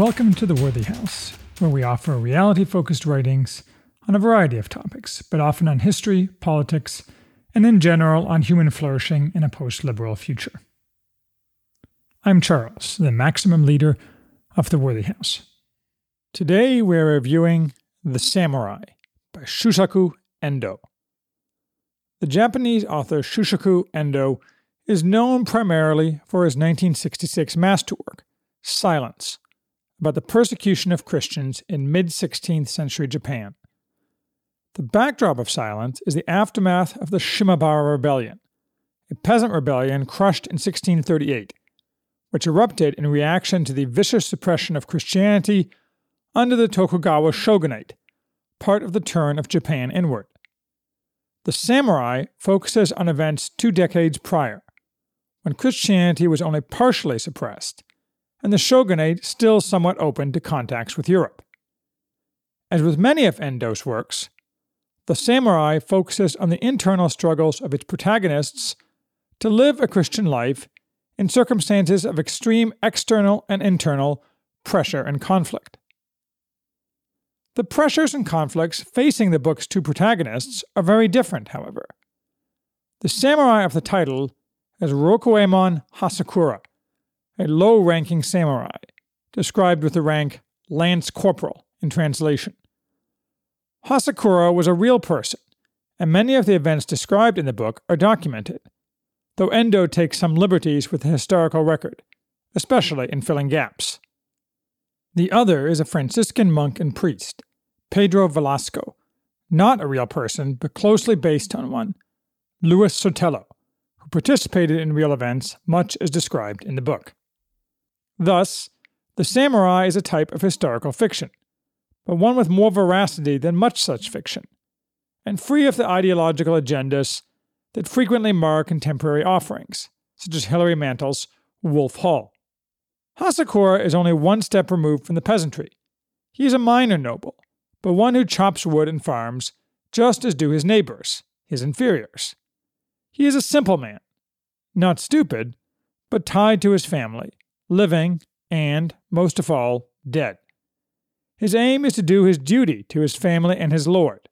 Welcome to the Worthy House, where we offer reality focused writings on a variety of topics, but often on history, politics, and in general on human flourishing in a post liberal future. I'm Charles, the maximum leader of the Worthy House. Today we're reviewing The Samurai by Shusaku Endo. The Japanese author Shusaku Endo is known primarily for his 1966 masterwork, Silence, about the persecution of Christians in mid 16th century Japan. The backdrop of Silence is the aftermath of the Shimabara Rebellion, a peasant rebellion crushed in 1638, which erupted in reaction to the vicious suppression of Christianity under the Tokugawa shogunate, part of the turn of Japan inward. The Samurai focuses on events two decades prior, when Christianity was only partially suppressed, and the shogunate still somewhat open to contacts with Europe. As with many of Endo's works, the samurai focuses on the internal struggles of its protagonists to live a Christian life in circumstances of extreme external and internal pressure and conflict. The pressures and conflicts facing the book's two protagonists are very different, however. The samurai of the title is Rokuemon Hasekura, a low ranking samurai, described with the rank Lance Corporal in translation. Hasekura was a real person, and many of the events described in the book are documented, though Endo takes some liberties with the historical record, especially in filling gaps. The other is a Franciscan monk and priest, Pedro Velasco, not a real person, but closely based on one, Luis Sotelo, who participated in real events much as described in the book. Thus, the samurai is a type of historical fiction, but one with more veracity than much such fiction, and free of the ideological agendas that frequently mar contemporary offerings, such as Hilary Mantel's Wolf Hall. Hasekura is only one step removed from the peasantry. He is a minor noble, but one who chops wood and farms just as do his neighbors, his inferiors. He is a simple man, not stupid, but tied to his family, living, and, most of all, dead. His aim is to do his duty to his family and his lord.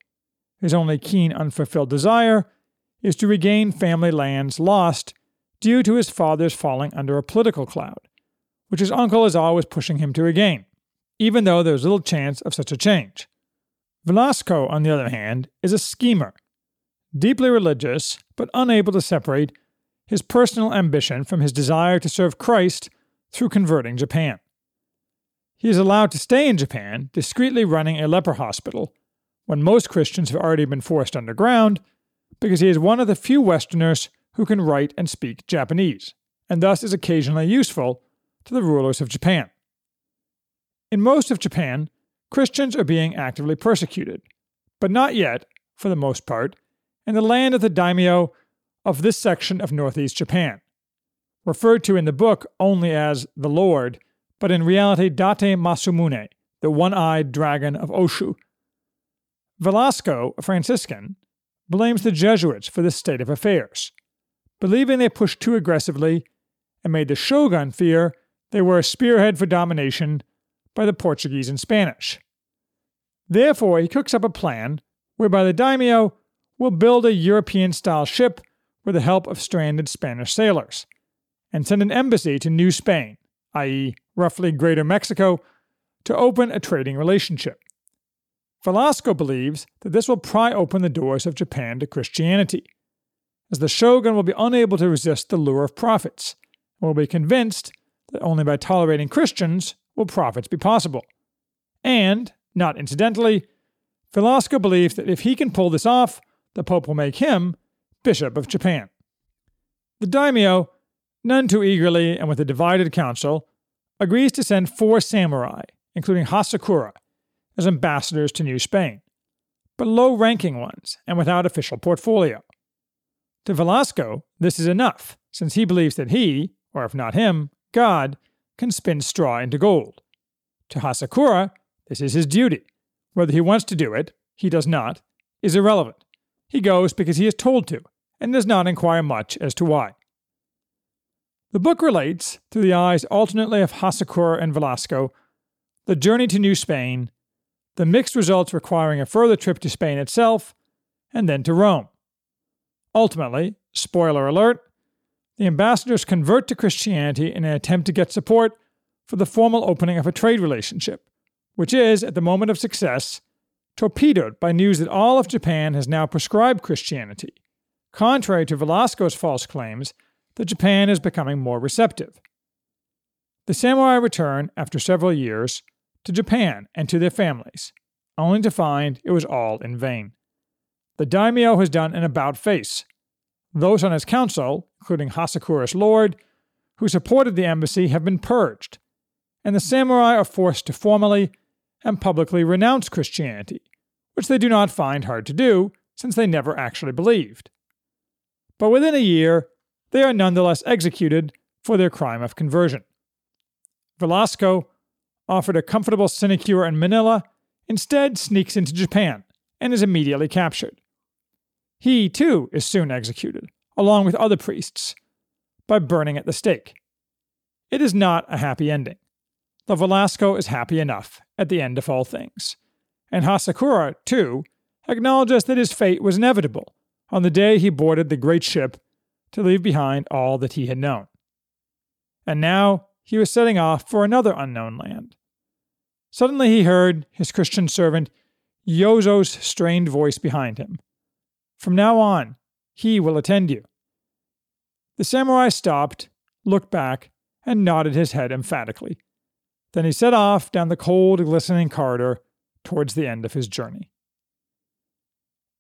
His only keen unfulfilled desire is to regain family lands lost due to his father's falling under a political cloud, which his uncle is always pushing him to regain, even though there is little chance of such a change. Velasco, on the other hand, is a schemer, deeply religious, but unable to separate his personal ambition from his desire to serve Christ through converting Japan. He is allowed to stay in Japan, discreetly running a leper hospital, when most Christians have already been forced underground, because he is one of the few Westerners who can write and speak Japanese, and thus is occasionally useful to the rulers of Japan. In most of Japan, Christians are being actively persecuted, but not yet, for the most part, in the land of the daimyo of this section of northeast Japan referred to in the book only as the Lord, but in reality Date Masamune, the one eyed dragon of Oshu. Velasco, a Franciscan, blames the Jesuits for this state of affairs, believing they pushed too aggressively and made the shogun fear they were a spearhead for domination by the Portuguese and Spanish. Therefore, he cooks up a plan whereby the daimyo will build a European style ship with the help of stranded Spanish sailors and send an embassy to New Spain, i.e., roughly Greater Mexico, to open a trading relationship. Velasco believes that this will pry open the doors of Japan to Christianity, as the shogun will be unable to resist the lure of profits, and will be convinced that only by tolerating Christians will profits be possible. And, not incidentally, Velasco believes that if he can pull this off, the Pope will make him Bishop of Japan. The daimyo none too eagerly and with a divided council, agrees to send four samurai, including Hasekura, as ambassadors to New Spain, but low ranking ones and without official portfolio. To Velasco, this is enough, since he believes that he, or if not him, God, can spin straw into gold. To Hasekura, this is his duty. Whether he wants to do it, he does not, is irrelevant. He goes because he is told to, and does not inquire much as to why. The book relates, through the eyes alternately of Hasekura and Velasco, the journey to New Spain, the mixed results requiring a further trip to Spain itself, and then to Rome. Ultimately, spoiler alert, the ambassadors convert to Christianity in an attempt to get support for the formal opening of a trade relationship, which is, at the moment of success, torpedoed by news that all of Japan has now prescribed Christianity, contrary to Velasco's false claims that Japan is becoming more receptive. The samurai return, after several years, to Japan and to their families, only to find it was all in vain. The daimyo has done an about face. Those on his council, including Hasekura's lord, who supported the embassy, have been purged, and the samurai are forced to formally and publicly renounce Christianity, which they do not find hard to do since they never actually believed. But within a year, they are nonetheless executed for their crime of conversion. Velasco, offered a comfortable sinecure in Manila, instead sneaks into Japan and is immediately captured. He, too, is soon executed, along with other priests, by burning at the stake. It is not a happy ending, though Velasco is happy enough at the end of all things. And Hasekura, too, acknowledges that his fate was inevitable on the day he boarded the great ship to leave behind all that he had known. And now he was setting off for another unknown land. Suddenly he heard his Christian servant Yozo's strained voice behind him. From now on, he will attend you. The samurai stopped, looked back, and nodded his head emphatically. Then he set off down the cold, glistening corridor towards the end of his journey.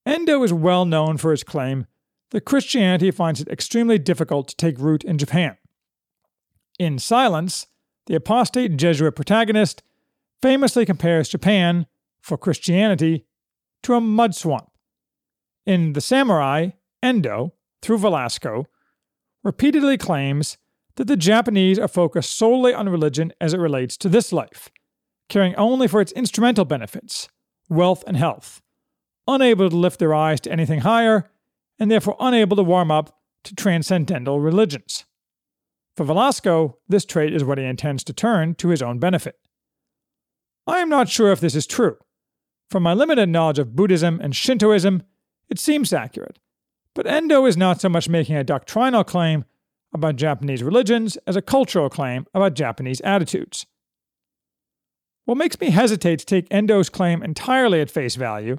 Endo is well known for his claim that Christianity finds it extremely difficult to take root in Japan. In Silence, the apostate Jesuit protagonist famously compares Japan, for Christianity, to a mud swamp. In The Samurai, Endo, through Velasco, repeatedly claims that the Japanese are focused solely on religion as it relates to this life, caring only for its instrumental benefits, wealth and health, unable to lift their eyes to anything higher, and therefore unable to warm up to transcendental religions. For Velasco, this trait is what he intends to turn to his own benefit. I am not sure if this is true. From my limited knowledge of Buddhism and Shintoism, it seems accurate. But Endo is not so much making a doctrinal claim about Japanese religions as a cultural claim about Japanese attitudes. What makes me hesitate to take Endo's claim entirely at face value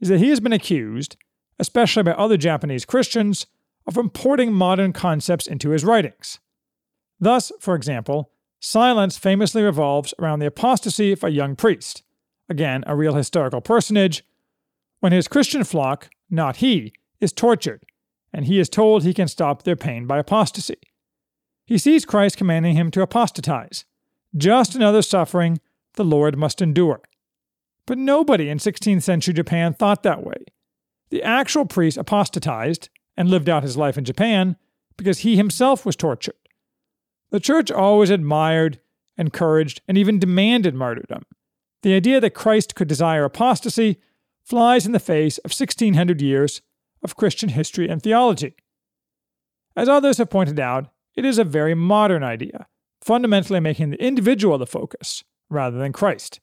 is that he has been accused, especially by other Japanese Christians, of importing modern concepts into his writings. Thus, for example, Silence famously revolves around the apostasy of a young priest, again, a real historical personage, when his Christian flock, not he, is tortured, and he is told he can stop their pain by apostasy. He sees Christ commanding him to apostatize, just another suffering the Lord must endure. But nobody in 16th century Japan thought that way. The actual priest apostatized and lived out his life in Japan because he himself was tortured. The church always admired, encouraged, and even demanded martyrdom. The idea that Christ could desire apostasy flies in the face of 1600 years of Christian history and theology. As others have pointed out, it is a very modern idea, fundamentally making the individual the focus rather than Christ.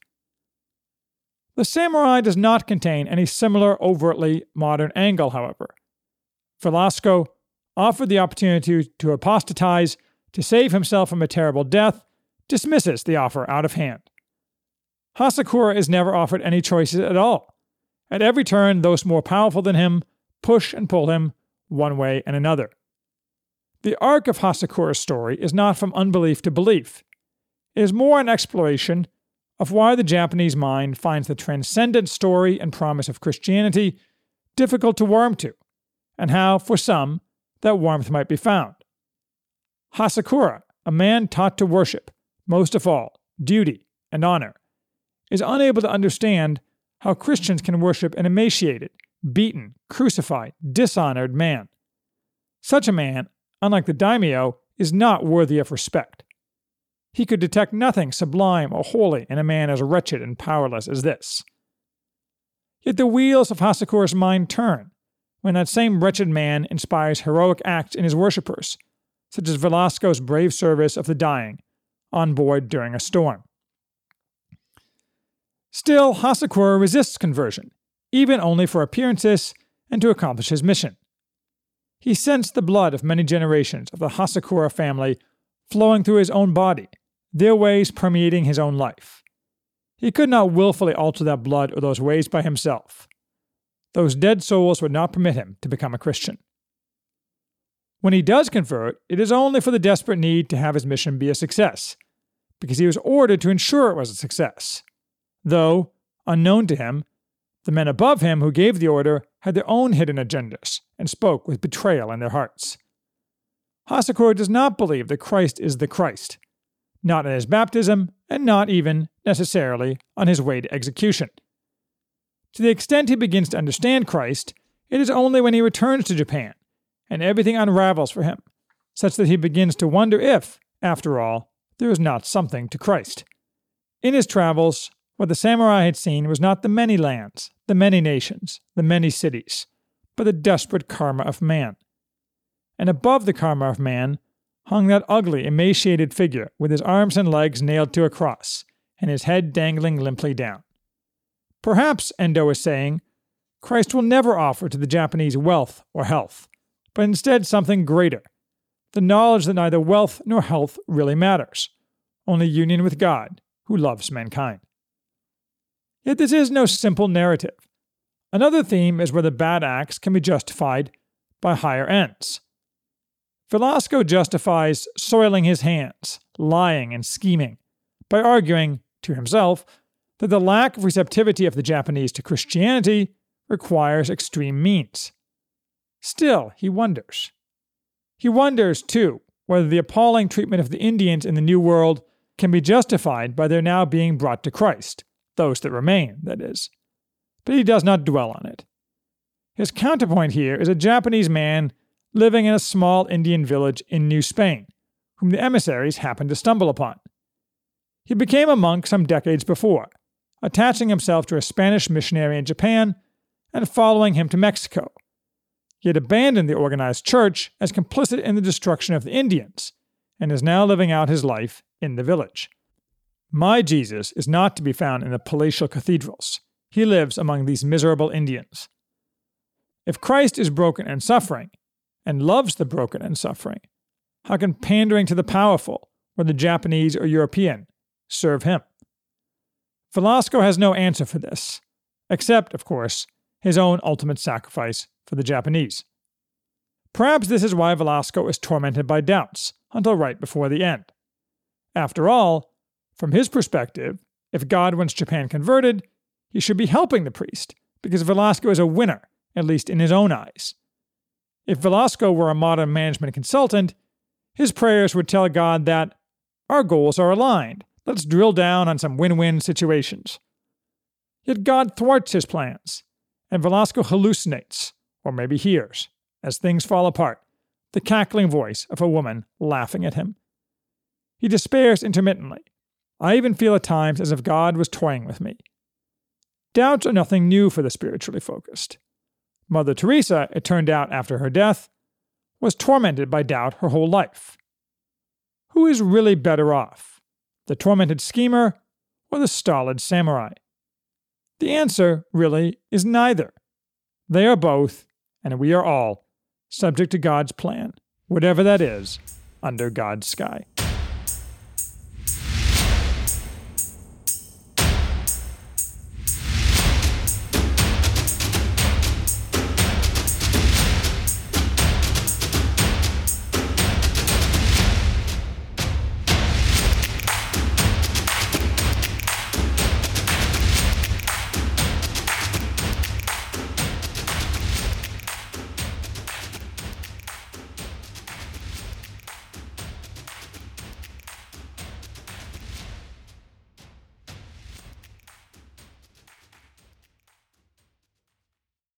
The samurai does not contain any similar overtly modern angle, however. Velasco offered the opportunity to apostatize to save himself from a terrible death, dismisses the offer out of hand. Hasekura is never offered any choices at all. At every turn, those more powerful than him push and pull him one way and another. The arc of Hasekura's story is not from unbelief to belief. It is more an exploration of why the Japanese mind finds the transcendent story and promise of Christianity difficult to warm to, and how, for some, that warmth might be found. Hasekura, a man taught to worship, most of all, duty and honor, is unable to understand how Christians can worship an emaciated, beaten, crucified, dishonored man. Such a man, unlike the daimyo, is not worthy of respect. He could detect nothing sublime or holy in a man as wretched and powerless as this. Yet the wheels of Hasekura's mind turn when that same wretched man inspires heroic acts in his worshippers such as Velasco's brave service of the dying on board during a storm. Still, Hasekura resists conversion, even only for appearances and to accomplish his mission. He sensed the blood of many generations of the Hasekura family flowing through his own body, their ways permeating his own life. He could not willfully alter that blood or those ways by himself. Those dead souls would not permit him to become a Christian. When he does convert, it is only for the desperate need to have his mission be a success, because he was ordered to ensure it was a success. Though, unknown to him, the men above him who gave the order had their own hidden agendas and spoke with betrayal in their hearts. Hasekura does not believe that Christ is the Christ, not at his baptism, and not even, necessarily, on his way to execution. To the extent he begins to understand Christ, it is only when he returns to Japan and everything unravels for him, such that he begins to wonder if, after all, there is not something to Christ. In his travels, what the samurai had seen was not the many lands, the many nations, the many cities, but the desperate karma of man. And above the karma of man hung that ugly, emaciated figure with his arms and legs nailed to a cross and his head dangling limply down. Perhaps, Endo is saying, Christ will never offer to the Japanese wealth or health, but instead something greater the knowledge that neither wealth nor health really matters, only union with God, who loves mankind. Yet this is no simple narrative. Another theme is where the bad acts can be justified by higher ends. Velasco justifies soiling his hands, lying, and scheming by arguing, to himself, that the lack of receptivity of the Japanese to Christianity requires extreme means. Still, he wonders. He wonders, too, whether the appalling treatment of the Indians in the New World can be justified by their now being brought to Christ, those that remain, that is. But he does not dwell on it. His counterpoint here is a Japanese man living in a small Indian village in New Spain, whom the emissaries happened to stumble upon. He became a monk some decades before, attaching himself to a Spanish missionary in Japan and following him to Mexico. He had abandoned the organized church as complicit in the destruction of the Indians and is now living out his life in the village. My Jesus is not to be found in the palatial cathedrals. He lives among these miserable Indians. If Christ is broken and suffering, and loves the broken and suffering, how can pandering to the powerful, whether Japanese or European, serve him? Velasco has no answer for this, except, of course, his own ultimate sacrifice for the Japanese. Perhaps this is why Velasco is tormented by doubts until right before the end. After all, from his perspective, if God wants Japan converted, he should be helping the priest, because Velasco is a winner, at least in his own eyes. If Velasco were a modern management consultant, his prayers would tell God that our goals are aligned. Let's drill down on some win win situations. Yet God thwarts his plans, and Velasco hallucinates, or maybe hears, as things fall apart, the cackling voice of a woman laughing at him. He despairs intermittently. I even feel at times as if God was toying with me. Doubts are nothing new for the spiritually focused. Mother Teresa, it turned out after her death, was tormented by doubt her whole life. Who is really better off, the tormented schemer or the stolid samurai? The answer, really, is neither. They are both, and we are all, subject to God's plan, whatever that is, under God's sky.